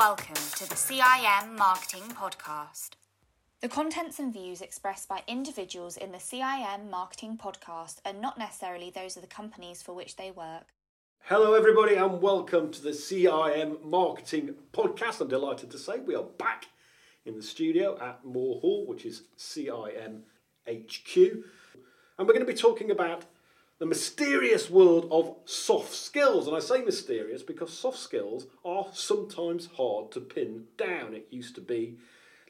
Welcome to the CIM Marketing Podcast. The contents and views expressed by individuals in the CIM Marketing Podcast are not necessarily those of the companies for which they work. Hello, everybody, and welcome to the CIM Marketing Podcast. I'm delighted to say we are back in the studio at Moor Hall, which is CIM HQ, and we're going to be talking about the mysterious world of soft skills. And I say mysterious because soft skills are sometimes hard to pin down. It used to be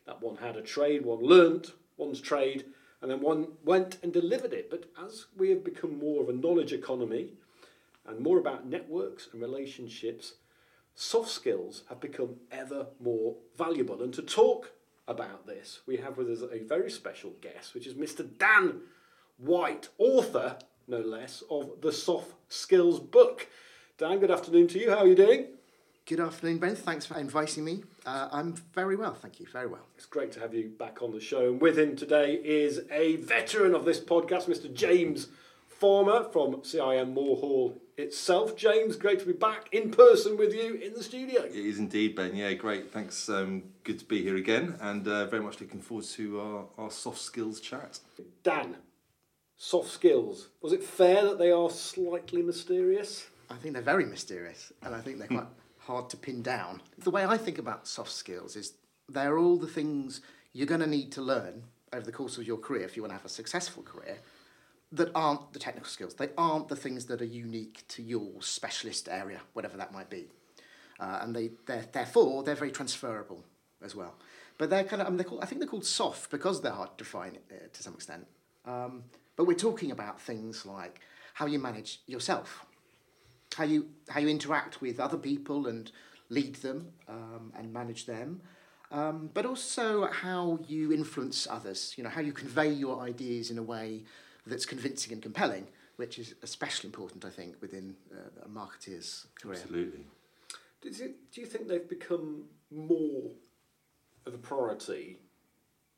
that one had a trade, one learnt one's trade, and then one went and delivered it. But as we have become more of a knowledge economy and more about networks and relationships, soft skills have become ever more valuable. And to talk about this, we have with us a very special guest, which is Mr. Dan White, author no less, of the Soft Skills book. Dan, good afternoon to you. How are you doing? Good afternoon, Ben. Thanks for inviting me. Uh, I'm very well, thank you. Very well. It's great to have you back on the show. And with him today is a veteran of this podcast, Mr. James Farmer from CIM Moor Hall itself. James, great to be back in person with you in the studio. It is indeed, Ben. Yeah, great. Thanks. Um, good to be here again, and uh, very much looking forward to our, our soft skills chat. Dan, soft skills. Was it fair that they are slightly mysterious? I think they're very mysterious, and I think they're quite hard to pin down. The way I think about soft skills is they're all the things you're going to need to learn over the course of your career if you want to have a successful career that aren't the technical skills. They aren't the things that are unique to your specialist area, whatever that might be. Uh, and they, they're, therefore, they're very transferable as well. But they're kind of, I, mean, they're called, I think they're called soft because they're hard to define uh, to some extent. Um, but we're talking about things like how you manage yourself, how you how you interact with other people and lead them um, and manage them, um, but also how you influence others. You know how you convey your ideas in a way that's convincing and compelling, which is especially important, I think, within uh, a marketeer's career. Absolutely. Do you, do you think they've become more of a priority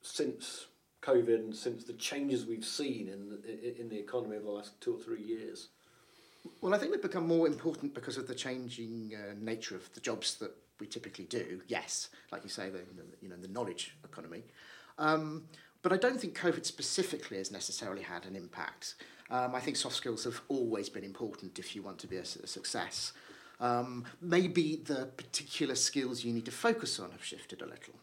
since COVID and since the changes we've seen in the, in the economy over the last two or three years? Well, I think they've become more important because of the changing uh, nature of the jobs that we typically do. Yes, like you say, the, you know the knowledge economy. Um, but I don't think COVID specifically has necessarily had an impact. Um, I think soft skills have always been important if you want to be a, a success. Um, maybe the particular skills you need to focus on have shifted a little.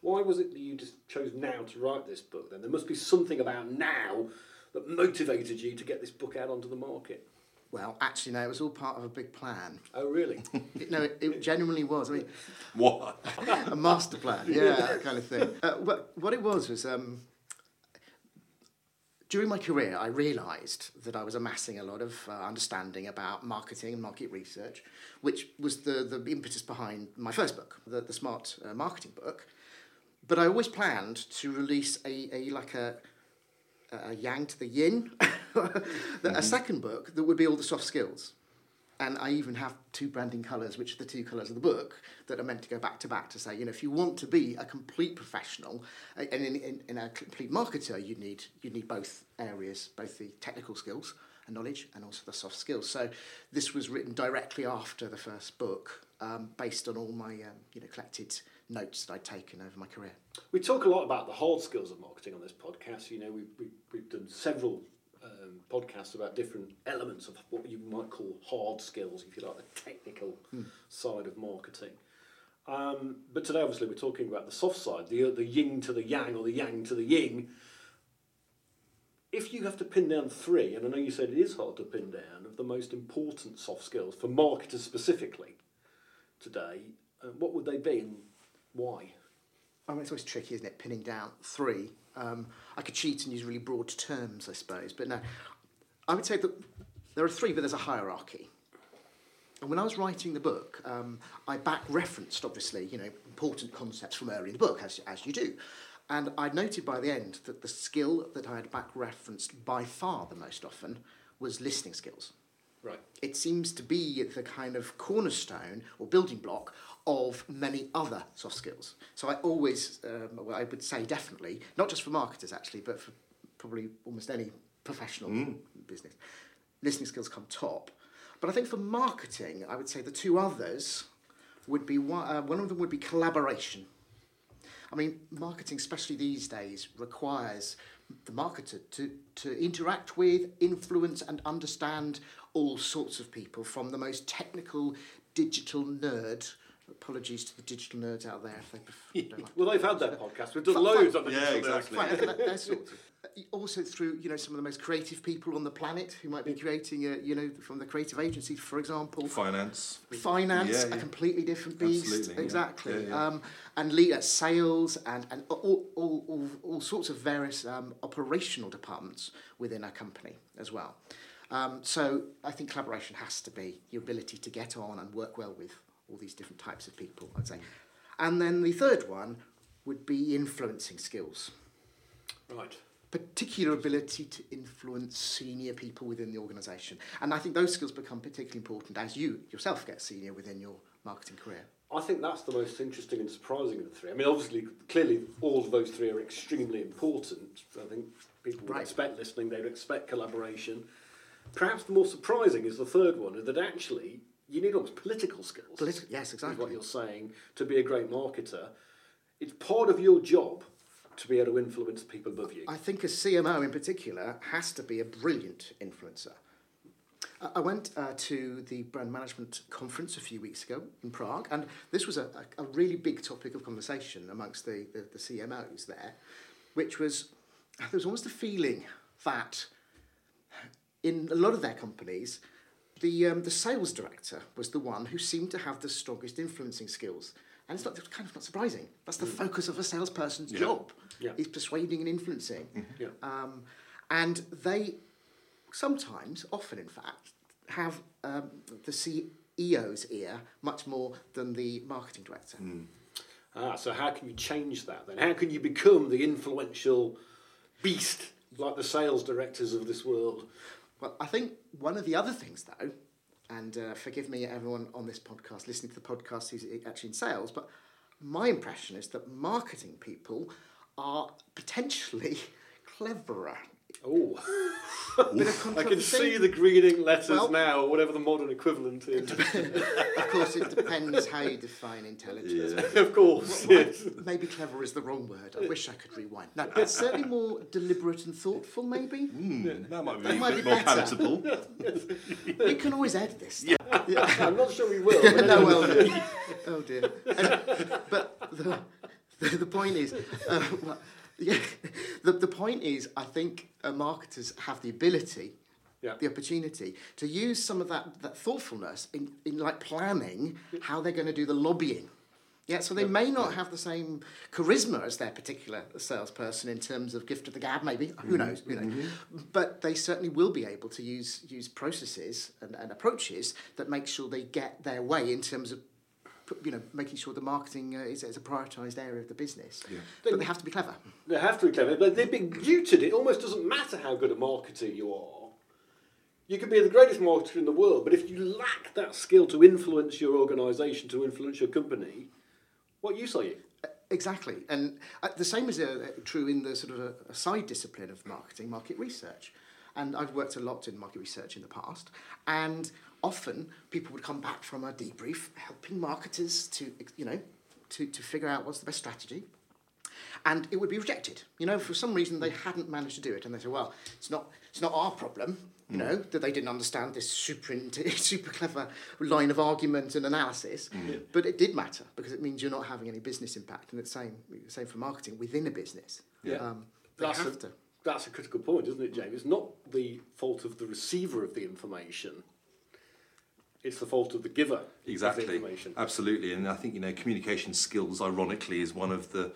Why was it that you just chose now to write this book then? There must be something about now that motivated you to get this book out onto the market. Well, actually, no, it was all part of a big plan. Oh, really? no, it, it, genuinely was. I mean, what? a master plan, yeah, that kind of thing. Uh, what, what it was was um, during my career, I realised that I was amassing a lot of uh, understanding about marketing and market research, which was the, the impetus behind my first book, the, the Smart uh, Marketing book. But I always planned to release a, a like a, a yang to the yin, mm-hmm. a second book that would be all the soft skills. And I even have two branding colours, which are the two colours of the book, that are meant to go back to back to say, you know, if you want to be a complete professional and in, in, in a complete marketer, you need you need both areas, both the technical skills and knowledge, and also the soft skills. So this was written directly after the first book, um, based on all my um, you know collected notes that I'd taken over my career. We talk a lot about the hard skills of marketing on this podcast. You know, we've, we, we've done several um, podcasts about different elements of what you might call hard skills, if you like, the technical hmm. side of marketing. Um, but today, obviously, we're talking about the soft side, the, the yin to the yang or the yang to the yin. If you have to pin down three, and I know you said it is hard to pin down, of the most important soft skills for marketers specifically today, uh, what would they be and why? I mean, it's always tricky, isn't it? Pinning down three. Um, I could cheat and use really broad terms, I suppose, but no. I would say that there are three, but there's a hierarchy. And when I was writing the book, um, I back referenced, obviously, you know, important concepts from early in the book, as, as you do. And I noted by the end that the skill that I had back referenced by far the most often was listening skills. Right. It seems to be the kind of cornerstone or building block of many other soft skills. So I always, um, well, I would say definitely, not just for marketers actually, but for probably almost any professional mm. business, listening skills come top. But I think for marketing, I would say the two others would be one, uh, one of them would be collaboration. I mean, marketing, especially these days, requires the marketer to, to interact with, influence, and understand all sorts of people, from the most technical digital nerd. Apologies to the digital nerds out there if they prefer. don't like Well, they've had their podcast. We've done Fine, loads fine. on the Yeah, digital exactly. Fine, that- that's also through you know some of the most creative people on the planet who might be creating a you know from the creative agencies for example Finance. finance Yeah, a completely different beast Absolutely, yeah. exactly Yeah, yeah. Um, and lead at sales and and all, all, all, all sorts of various um, operational departments within a company as well um, so I think collaboration has to be your ability to get on and work well with all these different types of people I'd say and then the third one would be influencing skills Right. particular ability to influence senior people within the organisation. And I think those skills become particularly important as you yourself get senior within your marketing career. I think that's the most interesting and surprising of the three. I mean, obviously, clearly, all of those three are extremely important. I think people would Right. expect listening, they would expect collaboration. Perhaps the more surprising is the third one, is that actually you need almost political skills. Political, yes, is exactly. what you're saying to be a great marketer. It's part of your job to be able to influence people above you. I think a CMO in particular has to be a brilliant influencer. I- went uh, to the brand management conference a few weeks ago in Prague, and this was a, a, a really big topic of conversation amongst the, the, the CMOs there, which was there was almost a feeling that in a lot of their companies, the, um, the sales director was the one who seemed to have the strongest influencing skills. And it's, not, it's kind of not surprising. That's the focus of a salesperson's job, Yeah. is persuading and influencing. Yeah. Um, and they sometimes, often in fact, have um, the CEO's ear much more than the marketing director. Ah, so how can you change that then? How can you become the influential beast like the sales directors of this world? Well, I think one of the other things, though, and uh, forgive me, everyone on this podcast, listening to the podcast who's actually in sales, but my impression is that marketing people are potentially cleverer. Oh, I can see the green ink letters Well- now, or whatever the modern equivalent is. Of course, it depends how you define intelligence. of course, yes. Maybe clever is the wrong word. I wish I could rewind. No, it's certainly more deliberate and thoughtful, maybe. Mm, that might be That a might bit be more better. palatable. We can always edit this. Yeah. I'm not sure we will. But no, well, dear. oh dear. And- but the, the, the point is, uh, well, yeah, the, the point is, I think uh, marketers have the ability, Yeah. the opportunity to use some of that, that thoughtfulness in, in like planning how they're going to do the lobbying. Yeah, so they may not have the same charisma as their particular salesperson in terms of gift of the gab, maybe. Who knows? Who knows? But they certainly will be able to use use processes and, and approaches that make sure they get their way in terms of you know making sure the marketing uh, is, is a prioritised area of the business. Yeah. But they have to be clever. They have to be clever, but they've been muted. It almost doesn't matter how good a marketer you are. You could be the greatest marketer in the world, but if you lack that skill to influence your organisation, to influence your company, what use are you? Exactly, and uh, the same is uh, true in the sort of a, a side discipline of marketing, market research. And I've worked a lot in market research in the past, and often people would come back from a debrief helping marketers to, you know, to, to figure out what's the best strategy, and it would be rejected. You know, for some reason they hadn't managed to do it, and they say, "Well, it's not it's not our problem." You know that they didn't understand this super super clever line of argument and analysis, but it did matter because it means you're not having any business impact, and it's same same for marketing within a business. Yeah. Um, they That's have a, to. that's a critical point, isn't it, James? It's not the fault of the receiver of the information. It's the fault of the giver of Exactly. information. Absolutely. And I think, you know, communication skills, ironically, is one of the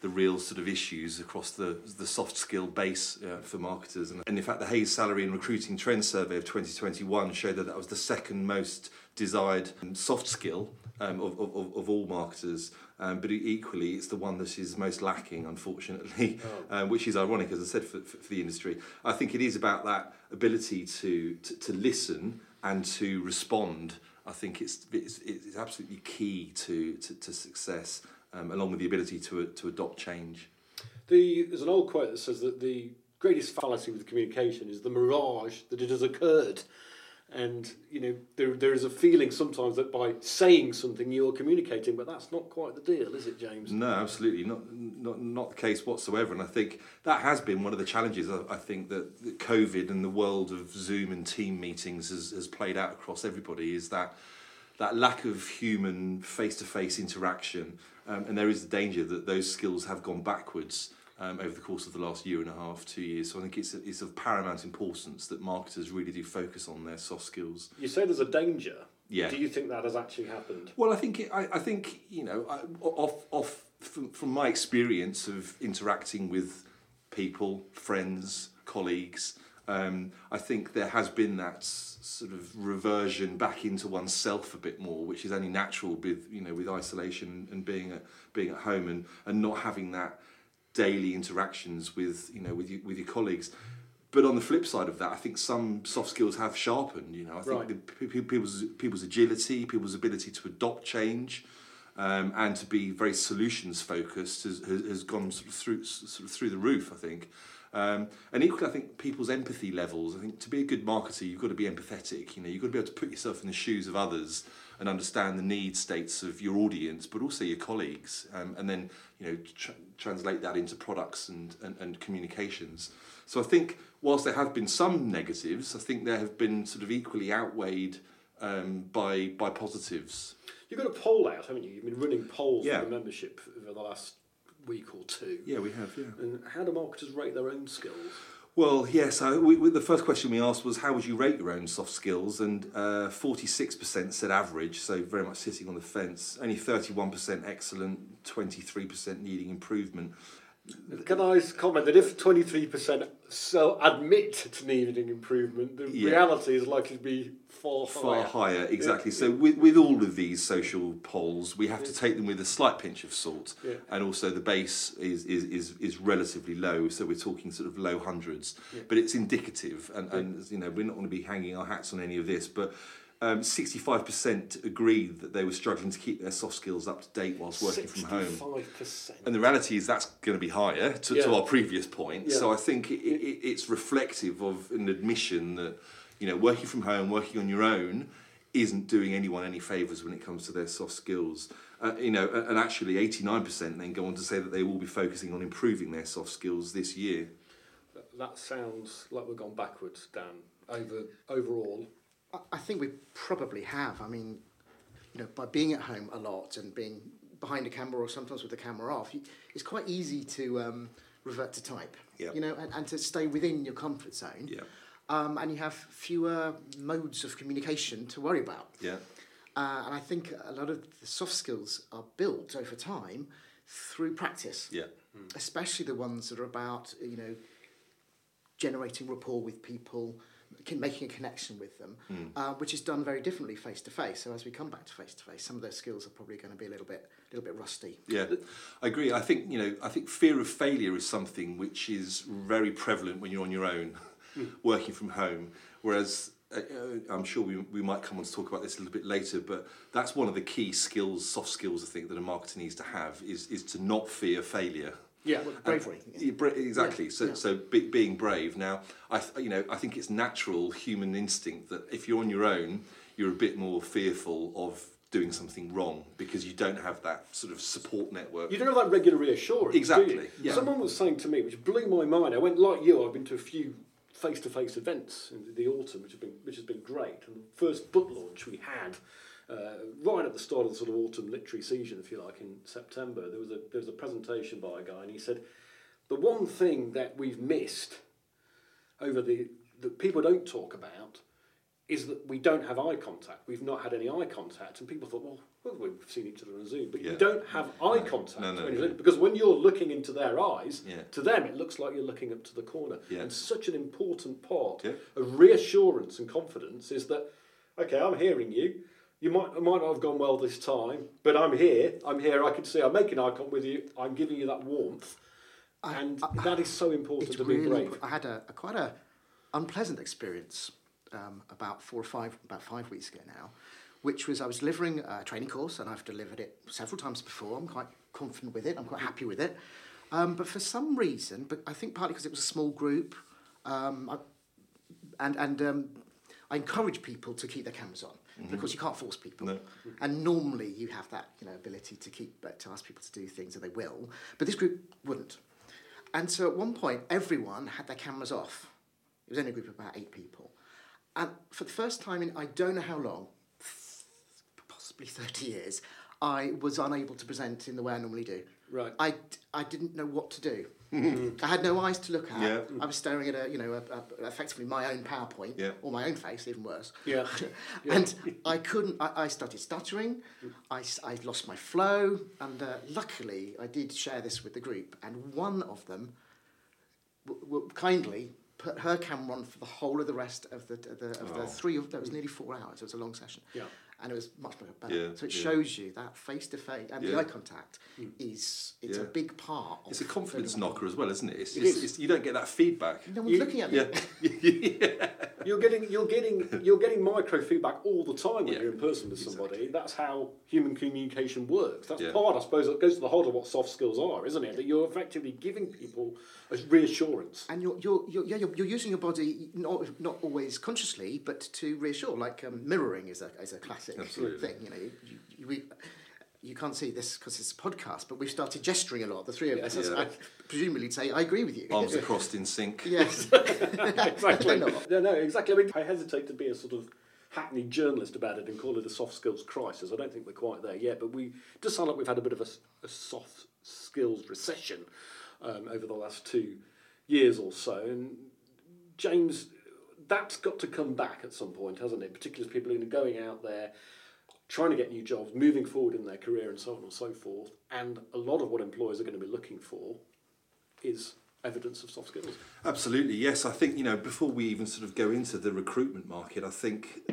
the real sort of issues across the the soft skill base uh, for marketers. And, and in fact, the Hays Salary and Recruiting Trend Survey of 2021 showed that that was the second most desired um, soft skill um, of, of, of- all marketers. Um, but equally, it's the one that is most lacking, unfortunately, um, which is ironic, as I said, for, for, for the industry. I think it is about that ability to, to, to listen and to respond. I think it's, it's, it's absolutely key to, to, to success, um, along with the ability to, to adopt change. The, there's an old quote that says that the greatest fallacy with communication is the mirage that it has occurred. And you know there there is a feeling sometimes that by saying something you're communicating, but that's not quite the deal, is it, James? No, absolutely not, not, not the case whatsoever. And I think that has been one of the challenges. I, think that, COVID and the world of Zoom and team meetings has, has played out across everybody. Is that that lack of human face-to-face interaction, um, and there is the danger that those skills have gone backwards um, over the course of the last year and a half, two years. So I think it's, it's of paramount importance that marketers really do focus on their soft skills. You say there's a danger. Yeah. Do you think that has actually happened? Well, I think it, I, I think you know I, off off from, from my experience of interacting with people, friends, colleagues. Um, I think there has been that sort of reversion back into oneself a bit more, which is only natural with you know with isolation and being at being at home and, and not having that daily interactions with you know with you, with your colleagues. But on the flip side of that, I think some soft skills have sharpened. You know, I think Right. the pe- pe- people's people's agility, people's ability to adopt change, um, and to be very solutions focused has, has, has gone sort of through sort of through the roof. I think. Um, and equally, I think people's empathy levels. I think to be a good marketer, you've got to be empathetic. You know, you've got to be able to put yourself in the shoes of others and understand the need states of your audience, but also your colleagues, um, and then you know tr- translate that into products and, and, and communications. So I think whilst there have been some negatives, I think there have been sort of equally outweighed um, by by positives. You've got a poll out, haven't you? You've been running polls Yeah. for the membership over the last week or two. Yeah, we have. Yeah. And how do marketers rate their own skills? Well, yes. I, we, we, the first question we asked was, "How would you rate your own soft skills?" And uh, forty-six percent said average, so very much sitting on the fence. Only thirty-one percent excellent, twenty-three percent needing improvement. Can I comment that if 23% so admit to needing improvement, the Yeah. reality is likely to be far, Far higher. higher, exactly. So with, with all of these social polls, we have to take them with a slight pinch of salt, Yeah. and also the base is, is, is, is relatively low. So we're talking sort of low hundreds, Yeah. but it's indicative, and, and you know we're not going to be hanging our hats on any of this, but. Um, 65% agreed that they were struggling to keep their soft skills up to date whilst working from home. 65%. And the reality is that's going to be higher to, to our previous point. Yeah. So I think it, it, it's reflective of an admission that you know working from home, working on your own, isn't doing anyone any favours when it comes to their soft skills. Uh, you know, and actually, eighty nine percent then go on to say that they will be focusing on improving their soft skills this year. That sounds like we've gone backwards, Dan, over overall. I- I think we probably have. I mean, you know, by being at home a lot and being behind a camera or sometimes with the camera off, it's quite easy to um, revert to type. Yeah. You know, and, and to stay within your comfort zone. Yeah, Um, and you have fewer modes of communication to worry about. yeah, Uh, and I think a lot of the soft skills are built over time through practice. yeah, especially the ones that are about you know generating rapport with people making a connection with them uh, which is done very differently face to face so as we come back to face to face some of those skills are probably going to be a little bit a little bit rusty yeah. I agree. I think you know. I think fear of failure is something which is very prevalent when you're on your own, working from home. Whereas uh, uh, I'm sure we, we might come on to talk about this a little bit later, but that's one of the key skills, soft skills, I think that a marketer needs to have is is to not fear failure. Yeah. bravery Yeah, bra- exactly. Yeah, so, yeah. so be, being brave. Now, I, th- you know, I think it's natural human instinct that if you're on your own, you're a bit more fearful of doing something wrong because you don't have that sort of support network. You don't have that regular reassurance. Exactly, yeah. Someone was saying to me, which blew my mind. I went like you. I've been to a few face-to-face events in the autumn, which have been which has been great. And the first book launch we had uh, right at the start of the sort of autumn literary season, if you like, in September. There was a there was a presentation by a guy, and he said the one thing that we've missed over the that people don't talk about is that we don't have eye contact. We've not had any eye contact, and people thought, well, well we've seen each other on Zoom, but Yeah. you don't have eye contact No, no, no. because when you're looking into their eyes, Yeah. to them it looks like you're looking up to the corner. Yeah. And such an important part of reassurance and confidence is that, okay, I'm hearing you. You might, it might not have gone well this time, but I'm here. I'm here. I can see. I'm making eye contact with you. I'm giving you that warmth, and that is so important to be really brave. i had a, a quite a unpleasant experience um, about four or five about five weeks ago now which was i was delivering a training course and i've delivered it several times before i'm quite confident with it i'm quite happy with it um, but for some reason but i think partly because it was a small group um, I, and and um, I encourage people to keep their cameras on. But of course, you can't force people. No. And normally, you have that you know ability to keep uh, to ask people to do things, and they will. But this group wouldn't. And so at one point, everyone had their cameras off. It was only a group of about eight people. And for the first time in I don't know how long, possibly 30 years, I was unable to present in the way I normally do. Right. I, I didn't know what to do. I had no eyes to look at. Yeah. I was staring at a, you know, a, a, effectively my own PowerPoint Yeah. or my own face, even worse. Yeah. and I couldn't. I, I started stuttering. I, I lost my flow, and uh, luckily I did share this with the group, and one of them w- w- kindly put her camera on for the whole of the rest of the the, of the Oh. three. Of, that was nearly four hours. It was a long session. Yeah. And it was much better. Yeah, so it yeah. shows you that face to face and the eye contact is it's a big part. Of It's a confidence knocker as well, isn't it? It's, It it's, is. it's, you don't get that feedback. No one's You- looking at me. Yeah. You're getting you're getting you're getting micro feedback all the time when Yeah, you're in person with somebody. That's how human communication works. That's Yeah. part, I suppose, that goes to the heart of what soft skills are, isn't it? That you're effectively giving people a reassurance. and you're you're you're, yeah, you're, you're using your body not not always consciously, but to reassure. Like um, mirroring is a is a classic Absolutely. thing. You know, you, you, we. You can't see this because it's a podcast, but we've started gesturing a lot, the three of us. Yeah. I presumably say, I agree with you. Arms are crossed in sync. yes. exactly. No, no, exactly. I mean, I hesitate to be a sort of hackneyed journalist about it and call it a soft skills crisis. I don't think we're quite there yet, but we just does sound like we've had a bit of a soft skills recession um, over the last two years or so. And James, that's got to come back at some point, hasn't it? Particularly as people who are going out there trying to get new jobs, moving forward in their career, and so on and so forth. And a lot of what employers are going to be looking for is evidence of soft skills. Absolutely, yes. I think, you know, before we even sort of go into the recruitment market, I think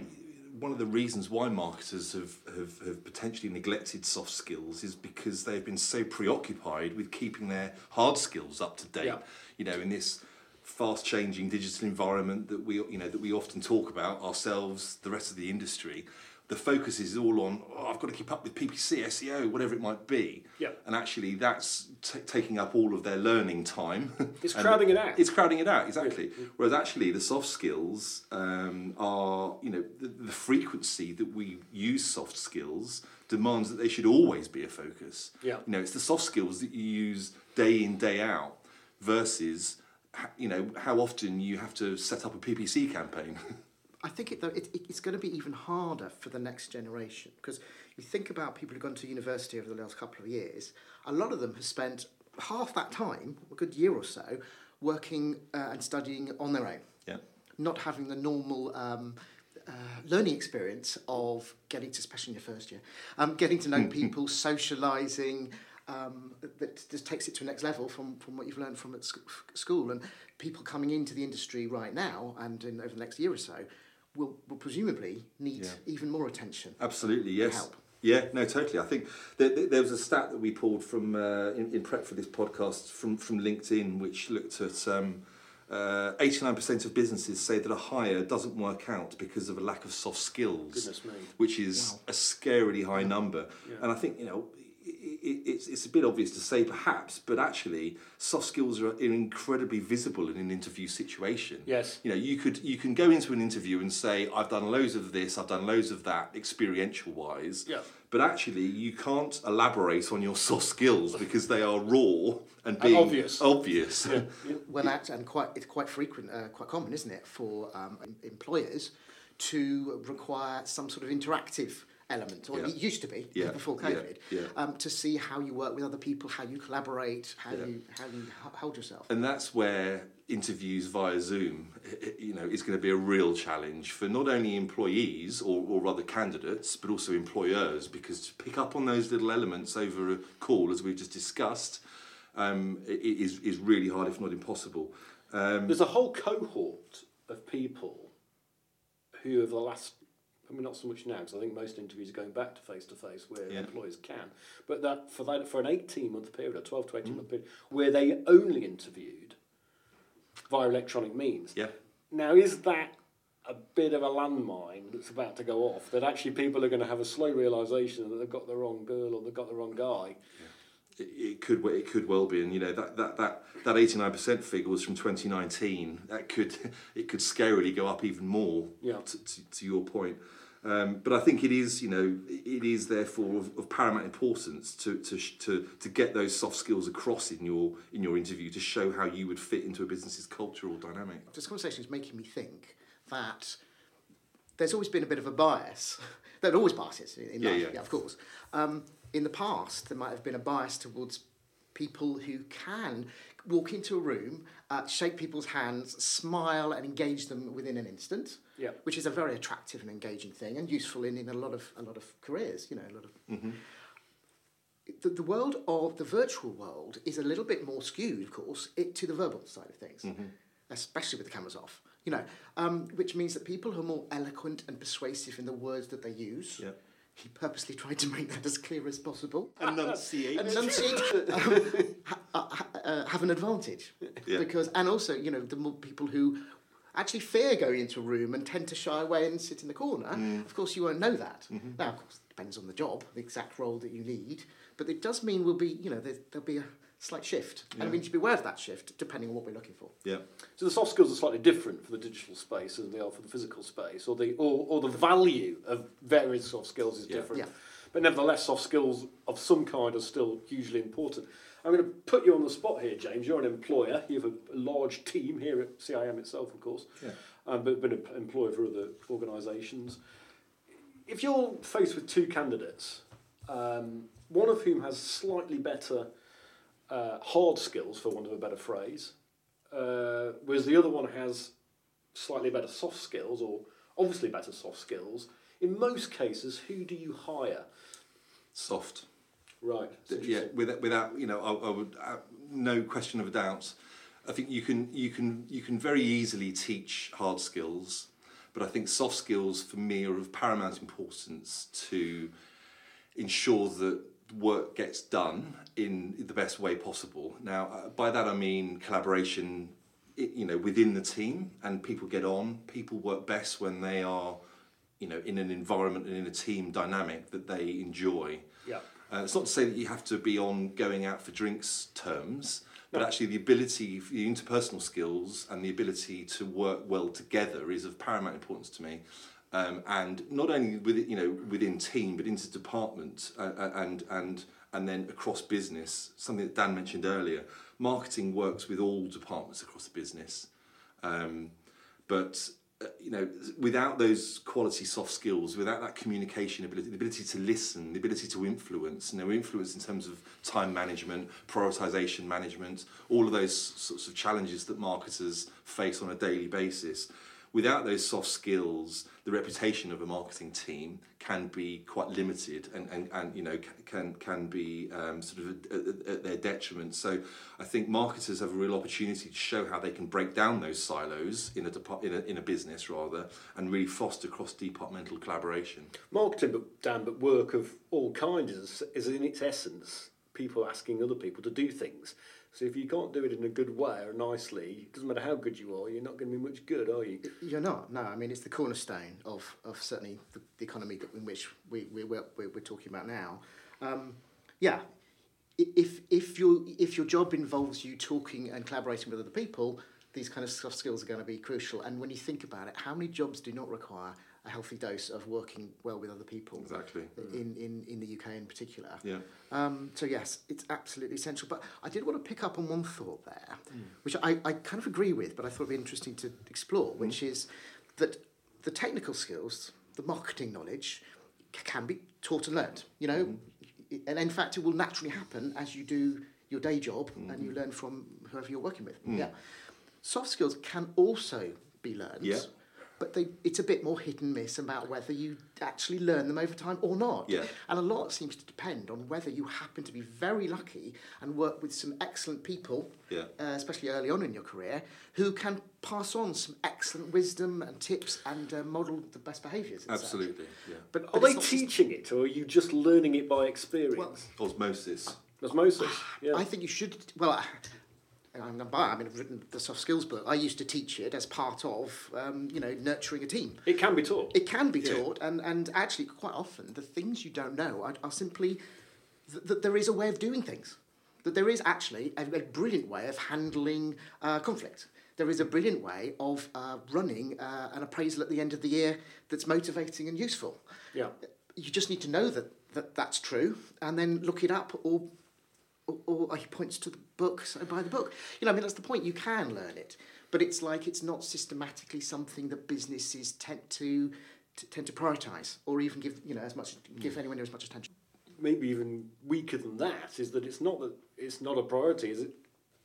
one of the reasons why marketers have, have, have potentially neglected soft skills is because they've been so preoccupied with keeping their hard skills up to date. Yeah. You know, in this fast changing digital environment that we you know that we often talk about ourselves, the rest of the industry. The focus is all on oh, I've got to keep up with PPC, SEO, whatever it might be. Yeah. And actually, that's t- taking up all of their learning time. It's crowding it out. It's crowding it out, exactly. Whereas actually, the soft skills um, are, you know, the, the frequency that we use soft skills demands that they should always be a focus. Yeah. You know, it's the soft skills that you use day in, day out versus, you know, how often you have to set up a PPC campaign. I think it, though, it, it, it's going to be even harder for the next generation because you think about people who've gone to university over the last couple of years, a lot of them have spent half that time, a good year or so, working uh, and studying on their own, yeah. not having the normal um, uh, learning experience of getting to, especially in your first year, um, getting to know people, socialising. Um, that just takes it to a next level from, from what you've learned from at sc- school. And people coming into the industry right now and in, over the next year or so will, will presumably need Yeah. even more attention. Absolutely, yes. help. Yeah, no, totally. I think there, there there was a stat that we pulled from uh, in, in prep for this podcast from, from LinkedIn, which looked at um, uh, 89% of businesses say that a hire doesn't work out because of a lack of soft skills, Goodness me. which is a scarily high number. Yeah. And I think you know. I- i- It's, it's a bit obvious to say perhaps, but actually soft skills are incredibly visible in an interview situation. Yes. You know, you could you can go into an interview and say, I've done loads of this, I've done loads of that, experiential wise. Yeah. But actually, you can't elaborate on your soft skills because they are raw and And being obvious. obvious. Well, that's and quite it's quite frequent, uh, quite common, isn't it, for um, employers to require some sort of interactive element, or Yeah. it used to be Yeah, before COVID, yeah. Um, to see how you work with other people, how you collaborate, how Yeah. you how you hold yourself. And that's where interviews via Zoom, i- i- you know, is going to be a real challenge for not only employees or, or rather candidates, but also employers, because to pick up on those little elements over a call, as we've just discussed, um, i- i- is is really hard, if not impossible. Um, There's a whole cohort of people who, over the last, I mean, not so much now, because I think most interviews are going back to face to face where Yeah. employers can. But that for that for an 18 month period, a 12 to 18 Mm. month period, where they only interviewed via electronic means. yeah. Now, is that a bit of a landmine that's about to go off? That actually people are going to have a slow realization that they've got the wrong girl or they've got the wrong guy. it, it could it could well be, and you know that that that that eighty nine percent figure was from twenty nineteen. That could it could scarily go up even more. Yeah. To, to, to your point. Um, but I think it is, you know, it is therefore of, of paramount importance to, to, to, to get those soft skills across in your in your interview to show how you would fit into a business's cultural dynamic. This conversation is making me think that there's always been a bit of a bias. there are always biases in, Yeah, life, yeah. of course. Um, in the past, there might have been a bias towards people who can walk into a room, uh, shake people's hands, smile, and engage them within an instant. Yeah. Which is a very attractive and engaging thing, and useful in, in a lot of a lot of careers. You know, a lot of the, the world of the virtual world is a little bit more skewed, of course, it, to the verbal side of things, especially with the cameras off. You know, um, which means that people who are more eloquent and persuasive in the words that they use. He purposely tried to make that as clear as possible. Enunciate. Enunciate um, ha, uh, uh, have an advantage Yeah. because, and also, you know, the more people who actually fear going into a room and tend to shy away and sit in the corner. Of course, you won't know that. Now, of course, it depends on the job, the exact role that you need, but it does mean we'll be, you know, there, there'll be a slight shift, and we need to be aware of that shift depending on what we're looking for. Yeah. So the soft skills are slightly different for the digital space as they are for the physical space, or the or, or the value of various soft skills is Yeah. different. Yeah. But nevertheless, soft skills of some kind are still hugely important. I'm going to put you on the spot here, James. You're an employer. You have a, a large team here at CIM itself, of course, Yeah. um, but been an employer for other organisations. If you're faced with two candidates, um, one of whom has slightly better uh, hard skills, for want of a better phrase, uh, whereas the other one has slightly better soft skills, or obviously better soft skills. In most cases, who do you hire? Soft. Right. yeah, without, without you know, I, I would uh, no question of a doubt. I think you can you can you can very easily teach hard skills, but I think soft skills for me are of paramount importance to ensure that work gets done in the best way possible. Now, uh, by that I mean collaboration, you know, within the team, and people get on. People work best when they are, you know, in an environment and in a team dynamic that they enjoy. Yeah. Uh, it's not to say that you have to be on going out for drinks terms, but No. actually the ability, the interpersonal skills and the ability to work well together is of paramount importance to me. Um, and not only with you know within team, but into department uh, uh, and and and then across business. Something that Dan mentioned earlier. Marketing works with all departments across the business, um, but uh, you know, without those quality soft skills, without that communication ability, the ability to listen, the ability to influence, you know, influence in terms of time management, prioritization management, all of those sorts of challenges that marketers face on a daily basis. Without those soft skills, the reputation of a marketing team can be quite limited and, and, and you know, can, can be um, sort of at, their detriment. So I think marketers have a real opportunity to show how they can break down those silos in a, depart- in a, in a business rather and really foster cross-departmental collaboration. Marketing, but Dan, but work of all kinds is, is in its essence people asking other people to do things. So if you can't do it in a good way or nicely, it doesn't matter how good you are, you're not going to be much good, are you? You're not. No, I mean it's the cornerstone of, of certainly the, the economy in which we, we, we're, we're, talking about now. Um, yeah, if, if, your, if your job involves you talking and collaborating with other people, these kind of soft skills are going to be crucial. And when you think about it, how many jobs do not require a healthy dose of working well with other people? Exactly. Mm. In, in, in the UK in particular. Yeah. Um, so yes, it's absolutely essential. But I did want to pick up on one thought there, mm. which I, I kind of agree with, but I thought it'd be interesting to explore, mm. which is that the technical skills, the marketing knowledge, c- can be taught and learned. You know, mm-hmm. I- and in fact, it will naturally happen as you do your day job and you mm-hmm. learn from whoever you're working with. Yeah, soft skills can also be learned. Yeah. But they, it's a bit more hit and miss about whether you actually learn them over time or not. Yeah. And a lot seems to depend on whether you happen to be very lucky and work with some excellent people, Yeah. uh, especially early on in your career, who can pass on some excellent wisdom and tips and uh, model the best behaviours. and such. Absolutely. Yeah. But are But they it's just- teaching it, or are you just learning it by experience? Osmosis. Osmosis. Yeah. I think you should. Well, I'm not I mean, I've written the soft skills book. I used to teach it as part of, um, you know, nurturing a team. it can be taught. It can be Yeah. taught, and, and actually, quite often, the things you don't know are, are simply th- that there is a way of doing things. that there is actually a, a brilliant way of handling uh, conflict. There is a brilliant way of uh, running uh, an appraisal at the end of the year that's motivating and useful. Yeah. You just need to know that, that that's true and then look it up or, or, or he points to the book, so buy the book. You know, I mean, that's the point. You can learn it, but it's like it's not systematically something that businesses tend to, to tend to prioritise or even give, you know, as much, give anyone as much attention. maybe even weaker than that is that it's not that it's not a priority. Is it?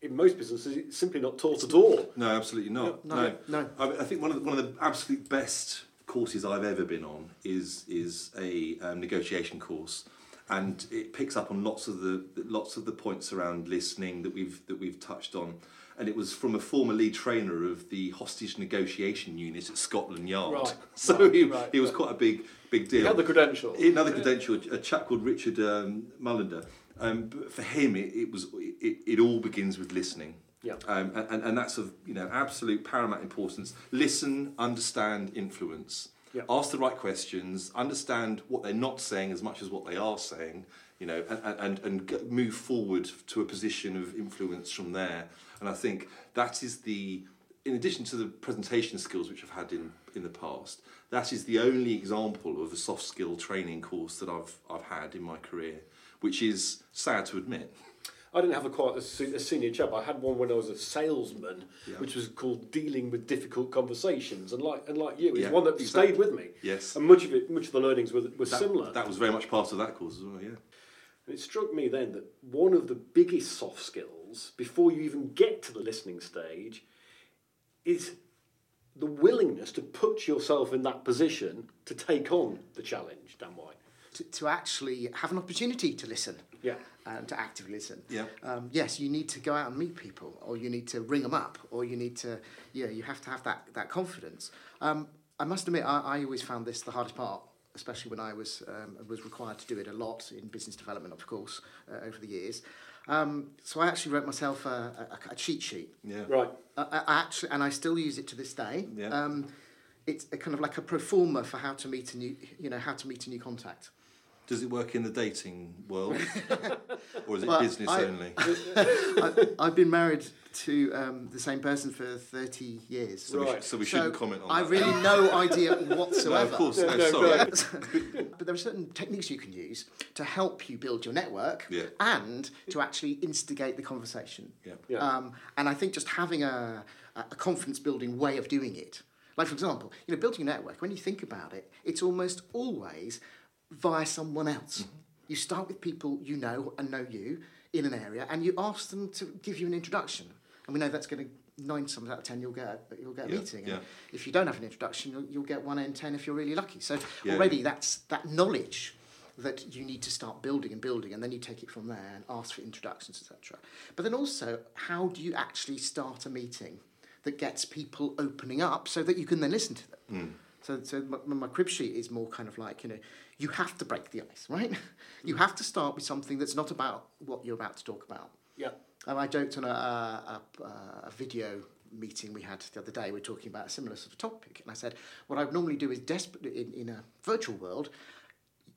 In most businesses, it's simply not taught at all. No, absolutely not. No, no. I, I think one of the, one of the absolute best courses I've ever been on is is a um, negotiation course, and it picks up on lots of the lots of the points around listening that we've that we've touched on. And it was from a former lead trainer of the hostage negotiation unit at Scotland Yard. Right, So right, he, right, he was quite a big big deal. He had the credentials. Another credential, a chap called Richard um, Mullender. Um, for him, it, it was it, it all begins with listening. Yeah. Um, and, and, and that's of you know absolute paramount importance. Listen, understand, influence. Yeah. Ask the right questions. Understand what they're not saying as much as what they are saying. You know, and, and, and move forward to a position of influence from there. And I think that is the, in addition to the presentation skills which I've had in in the past, that is the only example of a soft skill training course that I've I've had in my career, which is sad to admit. I didn't have a quite a, a senior chap. I had one when I was a salesman, Yeah. which was called dealing with difficult conversations, and like and like you, it's Yeah, one that exactly. stayed with me. Yes. and much of it, much of the learnings were, were That, similar. That was very much part of that course as well. Yeah. And it struck me then that one of the biggest soft skills, before you even get to the listening stage, is the willingness to put yourself in that position to take on the challenge, Dan White. To, to actually have an opportunity to listen. Yeah. And to actively listen. Yeah. Um, yes, you need to go out and meet people, or you need to ring them up, or you need to, yeah, you have to have that, that confidence. Um, I must admit, I, I always found this the hardest part, especially when I was um, was required to do it a lot in business development, of course, uh, over the years. Um, so I actually wrote myself a, a, a cheat sheet. Yeah. Right. I, I I actually, and I still use it to this day. Yeah. Um, it's a kind of like a pro forma for how to meet a new, you know, how to meet a new contact. Does it work in the dating world, or is it Well, business I- only? I, I've been married to um, the same person for 30 years. So, we, Right. sh- so we So shouldn't comment on I that. really no idea no, whatsoever. of course. No, No, no, sorry. no. but there are certain techniques you can use to help you build your network Yeah. and to actually instigate the conversation. Yeah. Yeah. Um, and I think just having a, a confidence building way of doing it, like for example, you know, building a network, when you think about it, it's almost always via someone else. Mm-hmm. You start with people you know and know you in an area, and you ask them to give you an introduction. And we know that's going to nine times out of ten you'll get a, you'll get a Yeah, meeting. yeah. And if you don't have an introduction, you'll, you'll get one in ten if you're really lucky. So Yeah. already that's that knowledge that you need to start building and building, and then you take it from there and ask for introductions, etc. But then also, how do you actually start a meeting that gets people opening up so that you can then listen to them? So, so my, my crib sheet is more kind of like you know, you have to break the ice, right? you mm. have to start with something that's not about what you're about to talk about. Yeah. And I joked on a, a, a, a video meeting we had the other day. We were talking about a similar sort of topic, and I said, what I would normally do is desperate in, in a virtual world.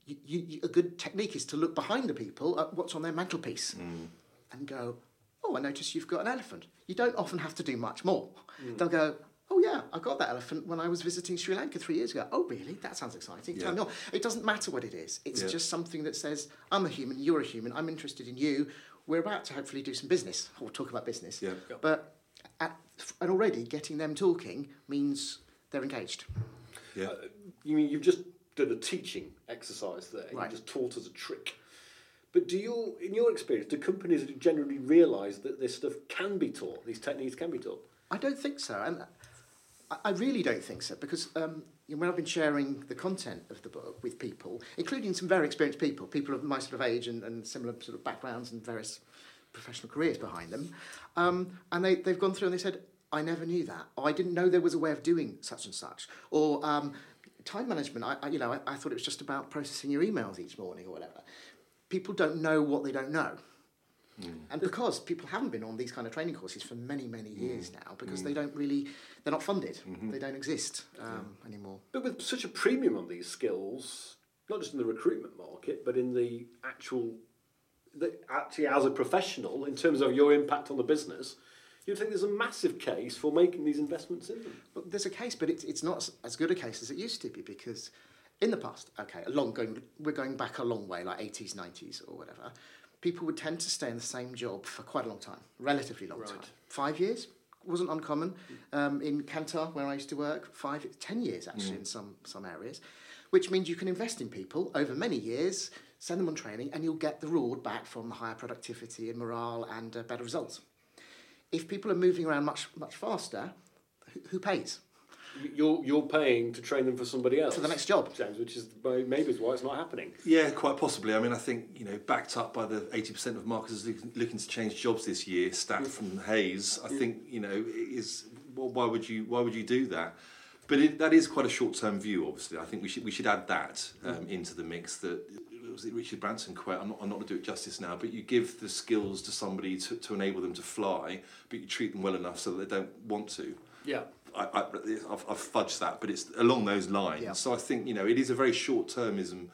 You, you, a good technique is to look behind the people at what's on their mantelpiece mm. and go, "Oh, I notice you've got an elephant." You don't often have to do much more. Mm. They'll go, "Oh yeah, I got that elephant when I was visiting Sri Lanka three years ago." Oh really? That sounds exciting. Tell Yeah. me more. It doesn't matter what it is. It's Yeah. just something that says, "I'm a human. You're a human. I'm interested in you. We're about to hopefully do some business or talk about business." Yeah. Yeah. But at, and already getting them talking means they're engaged. Yeah. Uh, You mean you've just done a teaching exercise there? Right. You just taught us a trick. But do you, in your experience, do companies generally realise that this stuff can be taught? These techniques can be taught. I don't think so, and I, really don't think so because um, when I've been sharing the content of the book with people, including some very experienced people, people of my sort of age and, and similar sort of backgrounds and various professional careers behind them, um, and they, they've gone through and they said, I never knew that, or I didn't know there was a way of doing such and such, or um, time management, I, I, you know, I, I thought it was just about processing your emails each morning or whatever. People don't know what they don't know. Mm. And because people haven't been on these kind of training courses for many, many mm. years now, because mm. they don't really, they're not funded, mm-hmm. they don't exist um, anymore. But with such a premium on these skills, not just in the recruitment market, but in the actual that actually, as a professional, in terms of your impact on the business, you'd think there's a massive case for making these investments in them. Well, there's a case, but it's, it's not as- as good a case as it used to be because in the past, okay, a long going, we're going back a long way, like 80s, 90s, or whatever. People would tend to stay in the same job for quite a long time, relatively long time. Five years wasn't uncommon. Um, in Kantar, where I used to work, five, ten years actually in some some areas, which means you can invest in people over many years, send them on training, and you'll get the reward back from the higher productivity and morale and uh, better results. If people are moving around much much faster, who, who pays? You're, you're paying to train them for somebody else. For the next job. James, which is maybe is why it's not happening. Yeah, quite possibly. I mean, I think you know, backed up by the eighty percent of marketers looking, looking to change jobs this year, stat mm. from Hays. I mm. think you know is Well, why would you? Why would you do that? But it, that is quite a short-term view. Obviously, I think we should we should add that mm. um, into the mix. That was it Richard Branson quote. I'm not, I'm not going to do it justice now, but you give the skills to somebody to, to enable them to fly, but you treat them well enough so that they don't want to. Yeah. I, I, I've, I've fudged that, but it's along those lines. Yeah. So I think you know it is a very short-termism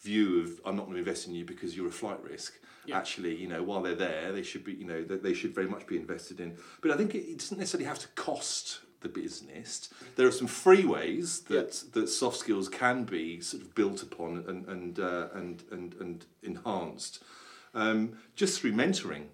view of I'm not going to invest in you because you're a flight risk. Yeah. Actually, you know, while they're there, they should be, you know, they, they should very much be invested in. But I think it, it doesn't necessarily have to cost the business. There are some free ways that that soft skills can be sort of built upon and and uh, and, and and enhanced um, just through mentoring.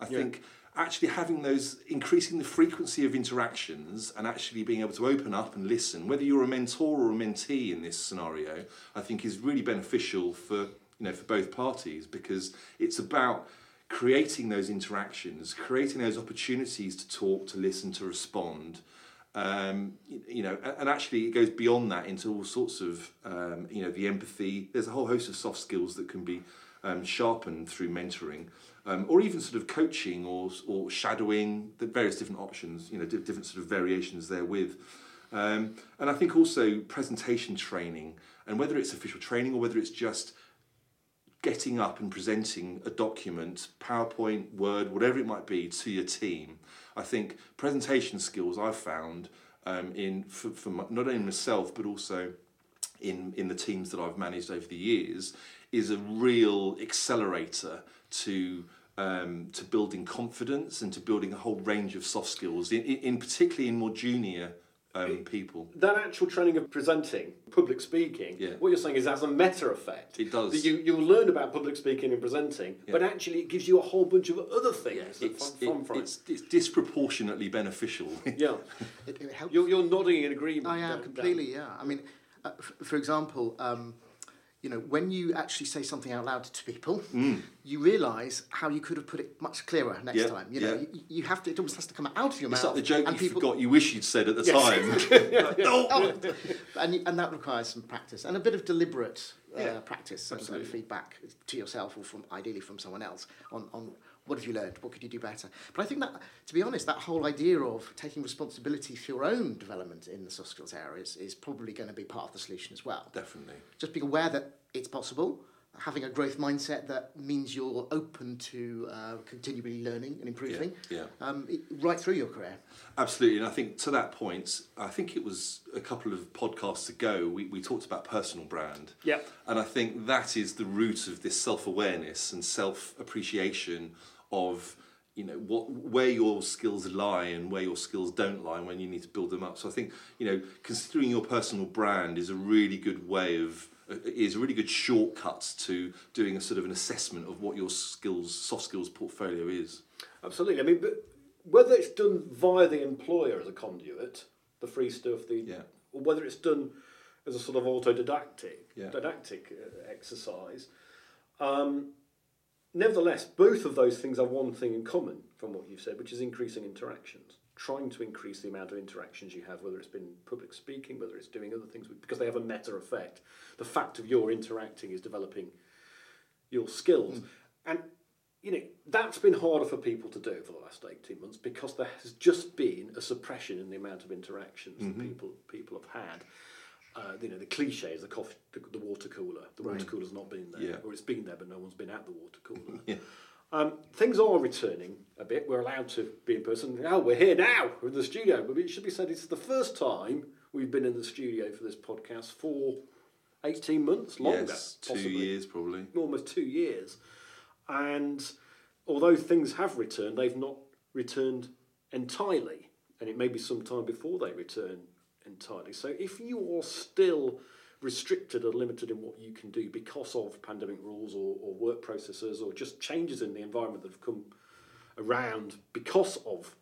I Yeah. think actually having those increasing the frequency of interactions and actually being able to open up and listen whether you're a mentor or a mentee in this scenario i think is really beneficial for you know for both parties because it's about creating those interactions creating those opportunities to talk to listen to respond um, you, know, and actually it goes beyond that into all sorts of, um, you know, the empathy. There's a whole host of soft skills that can be um, sharpened through mentoring, um, or even sort of coaching or or shadowing. The various different options, you know, di- different sort of variations therewith. Um, and I think also presentation training, and whether it's official training or whether it's just getting up and presenting a document, PowerPoint, Word, whatever it might be, to your team. I think presentation skills I've found um, in for, for my, not only myself but also in in the teams that I've managed over the years is a real accelerator to um, to building confidence and to building a whole range of soft skills in, in, in particularly in more junior um, people. That actual training of presenting, public speaking, Yeah. what you're saying is as a meta effect. It does. You, you'll learn about public speaking and presenting, but actually it gives you a whole bunch of other things that It's, from, from, it- from it's, it's disproportionately beneficial. Yeah. It, it helps. You're, you're nodding in agreement. I am Dan. completely, yeah. I mean, uh, f- for example, um, you know, when you actually say something out loud to people, you realise how you could have put it much clearer next Yeah, time. You know, yeah. you, you have to. It almost has to come out of your It's mouth. like the joke and you forgot you wish you'd said at the time. Oh, and, and that requires some practice and a bit of deliberate uh, practice and, and absolutely. feedback to yourself or from ideally from someone else on, on what have you learned, what could you do better. But I think that, to be honest, that whole idea of taking responsibility for your own development in the soft skills area is, is probably going to be part of the solution as well. Definitely. Just being aware that it's possible, having a growth mindset that means you're open to uh, continually learning and improving yeah. Um, it, right through your career. Absolutely, and I think to that point, I think it was a couple of podcasts ago we, we talked about personal brand. Yep. And I think that is the root of this self awareness and self appreciation of you know what where your skills lie and where your skills don't lie and when you need to build them up. So I think you know considering your personal brand is a really good way of uh, is a really good shortcut to doing a sort of an assessment of what your skills soft skills portfolio is. Absolutely. I mean, but whether it's done via the employer as a conduit, the free stuff, the Yeah. or whether it's done as a sort of autodidactic Yeah. didactic uh, exercise. Um, nevertheless, both of those things have one thing in common from what you've said, which is increasing interactions. Trying to increase the amount of interactions you have, whether it's been public speaking, whether it's doing other things, because they have a meta effect. The fact of your interacting is developing your skills. Hmm. And you know, that's been harder for people to do for the last 18 months because there has just been a suppression in the amount of interactions that mm-hmm. people people have had. Uh, you know, the cliche is the coffee, the, the water cooler. The water cooler's not been there, Yeah. or it's been there, but no one's been at the water cooler. Yeah. Um, things are returning a bit. We're allowed to be in person. Oh, we're here now. We're in the studio. But it should be said it's the first time we've been in the studio for this podcast for 18 months, longer. yes, two possibly years probably. almost two years. and although things have returned, they've not returned entirely, and it may be some time before they return entirely. So if you are still restricted or limited in what you can do because of pandemic rules or, or work processes or just changes in the environment that have come around because of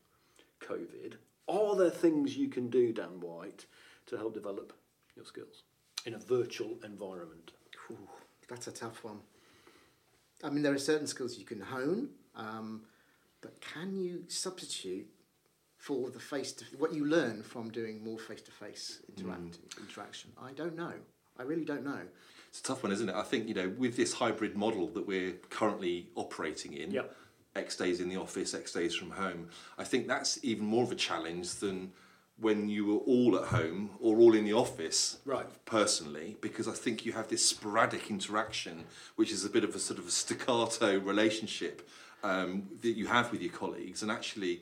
COVID, are there things you can do, Dan White, to help develop your skills in a virtual environment? Ooh, that's a tough one. I mean, there are certain skills you can hone, um, but can you substitute for the face to what you learn from doing more face to face interaction? I don't know. I really don't know. It's a tough one, isn't it? I think you know with this hybrid model that we're currently operating in. Yep. X days in the office, X days from home. I think that's even more of a challenge than when you were all at home or all in the office Right. personally because I think you have this sporadic interaction which is a bit of a sort of a staccato relationship um, that you have with your colleagues and actually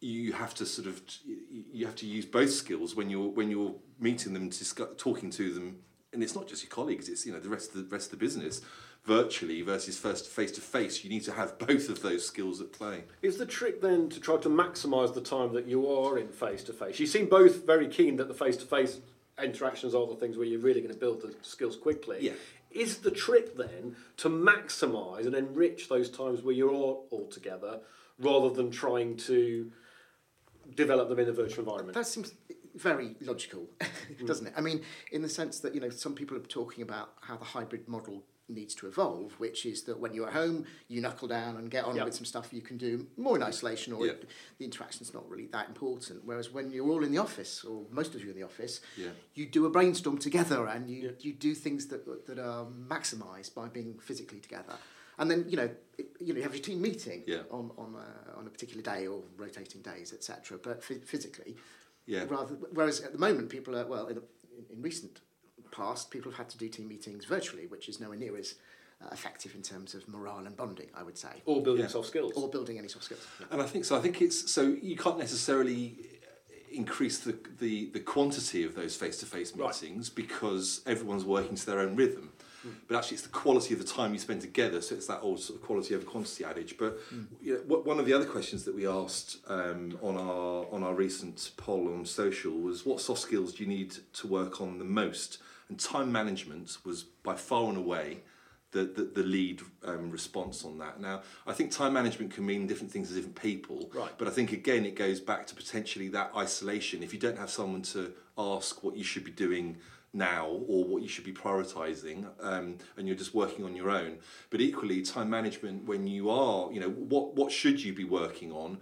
you have to sort of you have to use both skills when you're when you're meeting them discuss, talking to them and it's not just your colleagues it's you know the rest of the rest of the business virtually versus first face to face you need to have both of those skills at play Is the trick then to try to maximise the time that you are in face to face? You seem both very keen that the face to face interactions are the things where you're really going to build the skills quickly. Yeah. Is the trick then to maximise and enrich those times where you're all, all together rather than trying to develop them in a virtual environment? That seems very logical, doesn't it? I mean, in the sense that you know some people are talking about how the hybrid model needs to evolve, which is that when you're at home, you knuckle down and get on Yep. with some stuff you can do more in isolation, or Yeah. the interaction's not really that important. Whereas when you're all in the office, or most of you in the office, Yeah. you do a brainstorm together and you, Yeah. you do things that that are maximised by being physically together. And then you know, you know, you have your team meeting Yeah. on on a, on a particular day or rotating days, etc. But phy- physically, Yeah. Rather, whereas at the moment, people are well in, in recent past, people have had to do team meetings virtually, which is nowhere near as uh, effective in terms of morale and bonding. I would say, or building Yeah. soft skills? or building any soft skills. Yeah. And I think so. I think it's so you can't necessarily increase the the, the quantity of those face to face Right. meetings because everyone's working to their own rhythm. But actually, it's the quality of the time you spend together. So it's that old sort of quality over quantity adage. But you know, what- one of the other questions that we asked um, on our on our recent poll on social was, what soft skills do you need to work on the most? And time management was by far and away the, the, the lead um, response on that. Now, I think time management can mean different things to different people. Right. But I think, again, it goes back to potentially that isolation. If you don't have someone to ask what you should be doing now or what you should be prioritizing um, and you're just working on your own but equally time management when you are you know what what should you be working on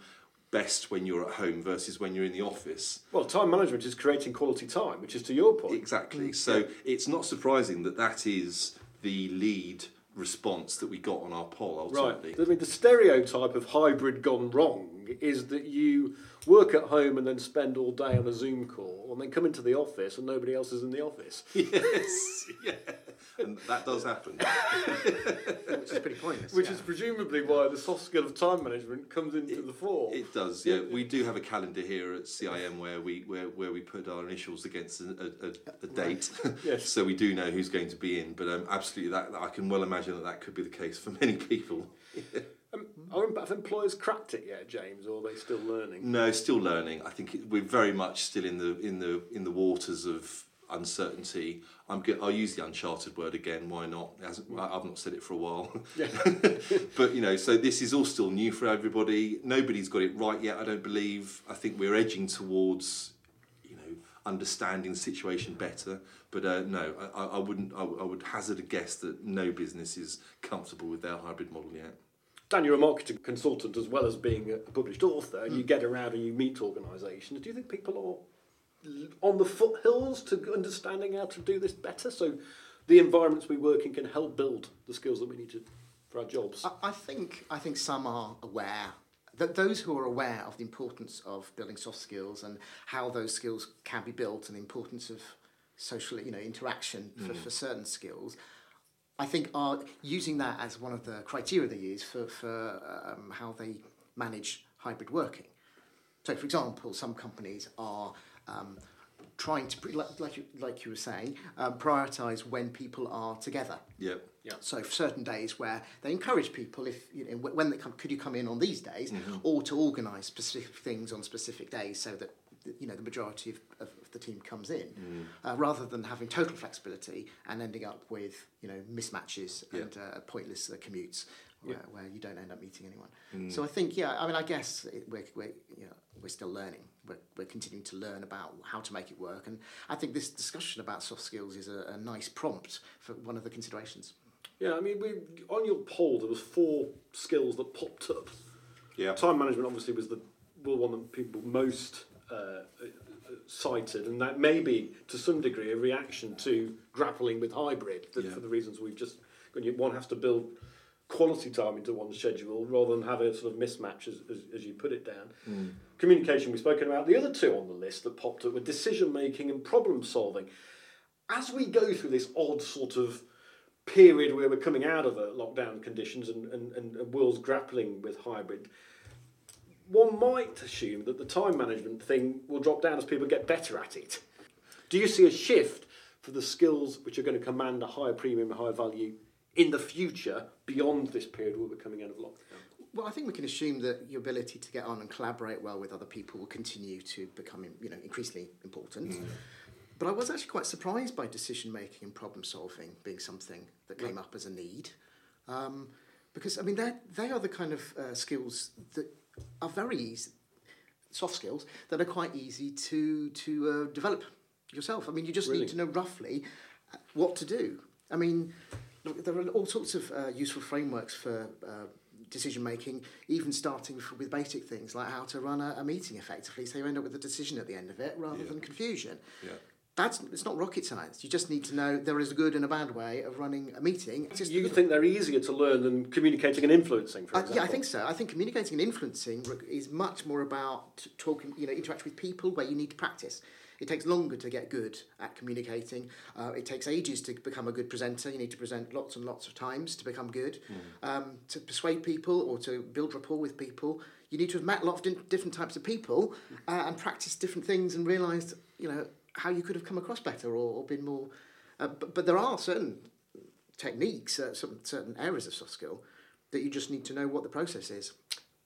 best when you're at home versus when you're in the office Well, time management is creating quality time, which is to your point. Exactly. So it's not surprising that that is the lead response that we got on our poll Right. ultimately. I mean, the stereotype of hybrid gone wrong is that you work at home and then spend all day on a Zoom call and then come into the office and nobody else is in the office. yes, yeah, and that does happen. which is pretty pointless. Which yeah. is presumably why the soft skill of time management comes into the fore. It does, yeah. We do have a calendar here at CIM where we where, where we put our initials against a, a, a, a date, Yes. so we do know who's going to be in. But um, absolutely, that I can well imagine that that could be the case for many people. I have employers cracked it yet, James, or are they still learning? No, still learning. I think it, we're very much still in the in the in the waters of uncertainty. I'm go- I'll use the uncharted word again. Why not? I've not said it for a while. Yeah. but you know, so this is all still new for everybody. Nobody's got it right yet. I don't believe. I think we're edging towards, you know, understanding the situation better. But uh, no, I, I I wouldn't. I, I would hazard a guess that no business is comfortable with their hybrid model yet. Dan, you're a marketing consultant as well as being a published author, and you mm. get around and you meet organisations. Do you think people are on the foothills to understanding how to do this better? So the environments we work in can help build the skills that we need to for our jobs. I, I think I think some are aware. That those who are aware of the importance of building soft skills and how those skills can be built and the importance of social you know interaction for, mm. for certain skills, I think are using that as one of the criteria they use for for um, how they manage hybrid working. So, for example, some companies are um, trying to, like, like, you, like you were saying, um, prioritise when people are together. Yeah. Yeah. So for certain days where they encourage people, if you know, when they come, could you come in on these days, or to organise specific things on specific days so that you know the majority of, of the team comes in, uh, rather than having total flexibility and ending up with you know mismatches Yeah. and uh, pointless uh, commutes. Where, where you don't end up meeting anyone. So I think, yeah, I mean, I guess it, we're, we're, you know, we're still learning. We're, we're continuing to learn about how to make it work. And I think this discussion about soft skills is a, a nice prompt for one of the considerations. Yeah, I mean, we on your poll there was four skills that popped up. Yeah. Time management obviously was the well, one that people most uh, cited, and that may be to some degree a reaction to grappling with hybrid that Yeah. for the reasons we've just. One has to build quality time into one's schedule rather than have a sort of mismatch, as, as, as you put it down. Mm. Communication we've spoken about. The other two on the list that popped up were decision making and problem solving. As we go through this odd sort of period where we're coming out of a lockdown conditions and, and, and, and world's grappling with hybrid, one might assume that the time management thing will drop down as people get better at it. Do you see a shift for the skills which are going to command a higher premium, a higher value in the future beyond this period where we're coming out of lockdown? Well, I think we can assume that your ability to get on and collaborate well with other people will continue to become, you know, increasingly important. But I was actually quite surprised by decision making and problem solving being something that came up as a need, um, because I mean they they are the kind of uh, skills that are very easy, soft skills that are quite easy to to uh, develop yourself. I mean, you just Really? need to know roughly uh, what to do. I mean, look, there are all sorts of uh, useful frameworks for uh, decision making, even starting f with basic things like how to run a, a meeting effectively, so you end up with a decision at the end of it rather Yeah. than confusion. Yeah. That's it's not rocket science. You just need to know there is a good and a bad way of running a meeting. Just You the- think they're easier to learn than communicating and influencing, for uh, example? yeah, I think so. I think communicating and influencing is much more about talking, you know, interact with people where you need to practice. It takes longer to get good at communicating. Uh, it takes ages to become a good presenter. You need to present lots and lots of times to become good. Um, to persuade people or to build rapport with people, you need to have met a lot of different types of people uh, and practice different things and realised, you know, how you could have come across better or, or been more. Uh, but, but there are certain techniques, uh, some certain areas of soft skill that you just need to know what the process is.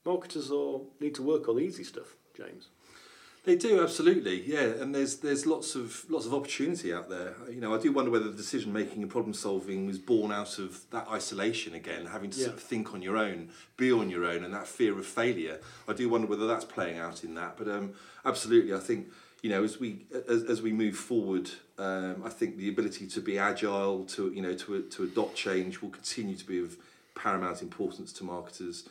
Marketers are, need to work on the easy stuff, James. They do absolutely, yeah. And there's there's lots of lots of opportunity out there. You know, I do wonder whether the decision making and problem solving was born out of that isolation again, having to sort of think on your own, be on your own, and that fear of failure. I do wonder whether that's playing out in that. But um, absolutely, I think you know as we as, as we move forward, um, I think the ability to be agile, to you know to to adopt change, will continue to be of paramount importance to marketers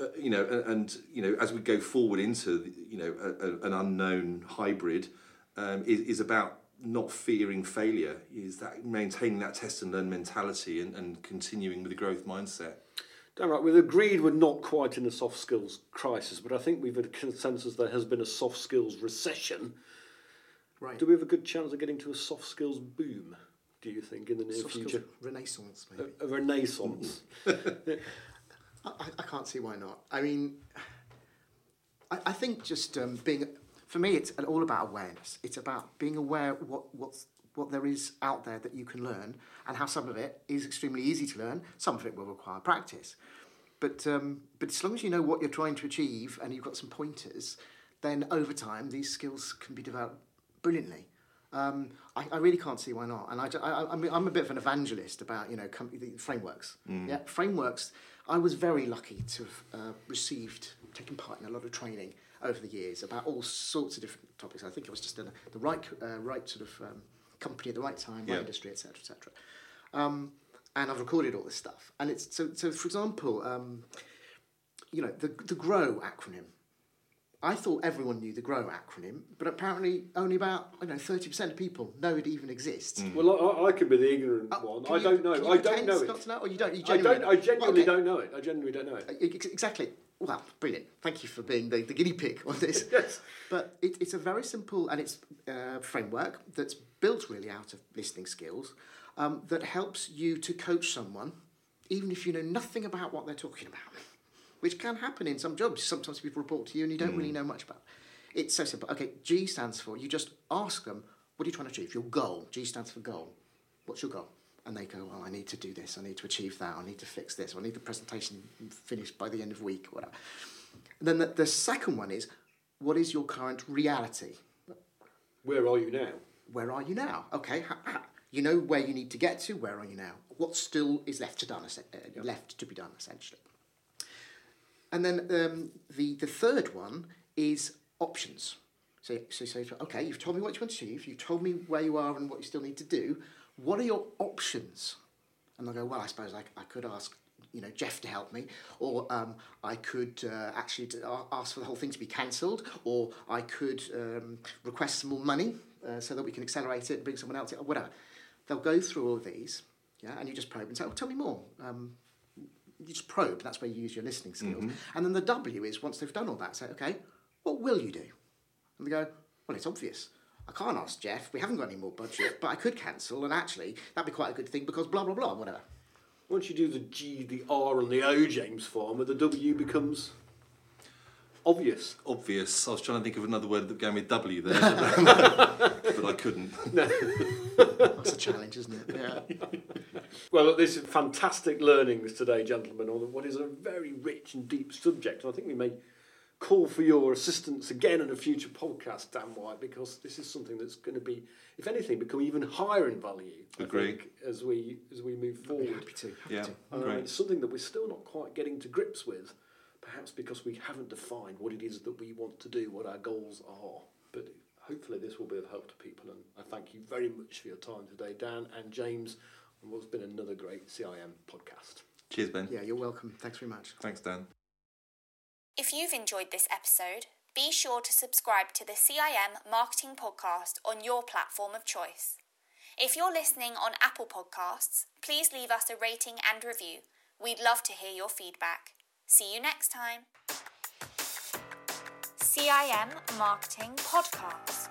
uh, you know, and, and you know, as we go forward into you know a, a, an unknown hybrid, um, is, is about not fearing failure. Is that maintaining that test and learn mentality and, and continuing with the growth mindset. Dan White, we've agreed we're not quite in a soft skills crisis, but I think we've had a consensus there has been a soft skills recession. Right. Do we have a good chance of getting to a soft skills boom, do you think, in the near Soft future? renaissance, maybe. A, a renaissance. I, I- I can't see why not. I mean, I, I think just um, being, for me, it's all about awareness. It's about being aware what what's what there is out there that you can learn, and how some of it is extremely easy to learn. Some of it will require practice, but um, but as long as you know what you're trying to achieve and you've got some pointers, then over time these skills can be developed brilliantly. Um, I, I really can't see why not. And I, I'm a bit of an evangelist about you know com- the frameworks. Yeah, frameworks. I was very lucky to have uh, received, taken part in a lot of training over the years about all sorts of different topics. I think I was just in the right, uh, right sort of um, company at the right time, right Yeah. industry, etc., etc. Um, and I've recorded all this stuff. And it's so. So, for example, um, you know, the the GROW acronym. I thought everyone knew the GROW acronym, but apparently only about I don't know thirty percent of people know it even exists. well, I, I could be the ignorant Uh, one. I you- don't can know. you I don't pretend know Not it. to know, or you don't. You I genuinely don't. I genuinely Okay. don't know it. I genuinely don't know it. Exactly. Well, brilliant. Thank you for being the, the guinea pig on this. Yes. But it, it's a very simple and it's uh, framework that's built really out of listening skills um, that helps you to coach someone, even if you know nothing about what they're talking about, which can happen in some jobs. Sometimes people report to you and you don't really know much about. It's so simple. Okay, G stands for, you just ask them, what are you trying to achieve? Your goal. G stands for goal. What's your goal? And they go, well, I need to do this, I need to achieve that, I need to fix this, I need the presentation finished by the end of week, whatever. And then the, the second one is, what is your current reality? Where are you now? Where are you now? Okay, ha, ha. you know where you need to get to. Where are you now? What still is left to done? Uh, left to be done, essentially. And then um, the the third one is options. So, so, so, okay, you've told me what you want to achieve. You've told me where you are and what you still need to do. What are your options? And they'll go, well, I suppose I, I could ask you know Jeff to help me, or um, I could uh, actually ask for the whole thing to be cancelled, or I could um, request some more money uh, so that we can accelerate it and bring someone else in, or whatever. They'll go through all of these, yeah, and you just probe and say, "Oh, tell me more." Um, you just probe. That's where you use your listening skills. Mm-hmm. And then the W is once they've done all that, say, "Okay, what will you do?" And they go, "Well, it's obvious." I can't ask Jeff. We haven't got any more budget, but I could cancel, and actually that'd be quite a good thing because blah blah blah, whatever. Once you do the G, the R, and the O, James Farmer, the W becomes obvious. Obvious. I was trying to think of another word that gave me W there, but I couldn't. That's a challenge, isn't it? Yeah. well, look, this is fantastic learnings today, gentlemen, on what is a very rich and deep subject. And I think we may call for your assistance again in a future podcast, Dan White, because this is something that's going to be, if anything, become even higher in value. Agree. as we as we move forward. Happy to. Happy yeah. To. Uh, it's something that we're still not quite getting to grips with, perhaps because we haven't defined what it is that we want to do, what our goals are. But hopefully, this will be of help to people. And I thank you very much for your time today, Dan and James, on what's been another great CIM podcast. Cheers, Ben. Yeah, you're welcome. Thanks very much. Thanks, Dan. If you've enjoyed this episode, be sure to subscribe to the CIM Marketing Podcast on your platform of choice. If you're listening on Apple Podcasts, please leave us a rating and review. We'd love to hear your feedback. See you next time. CIM Marketing Podcast.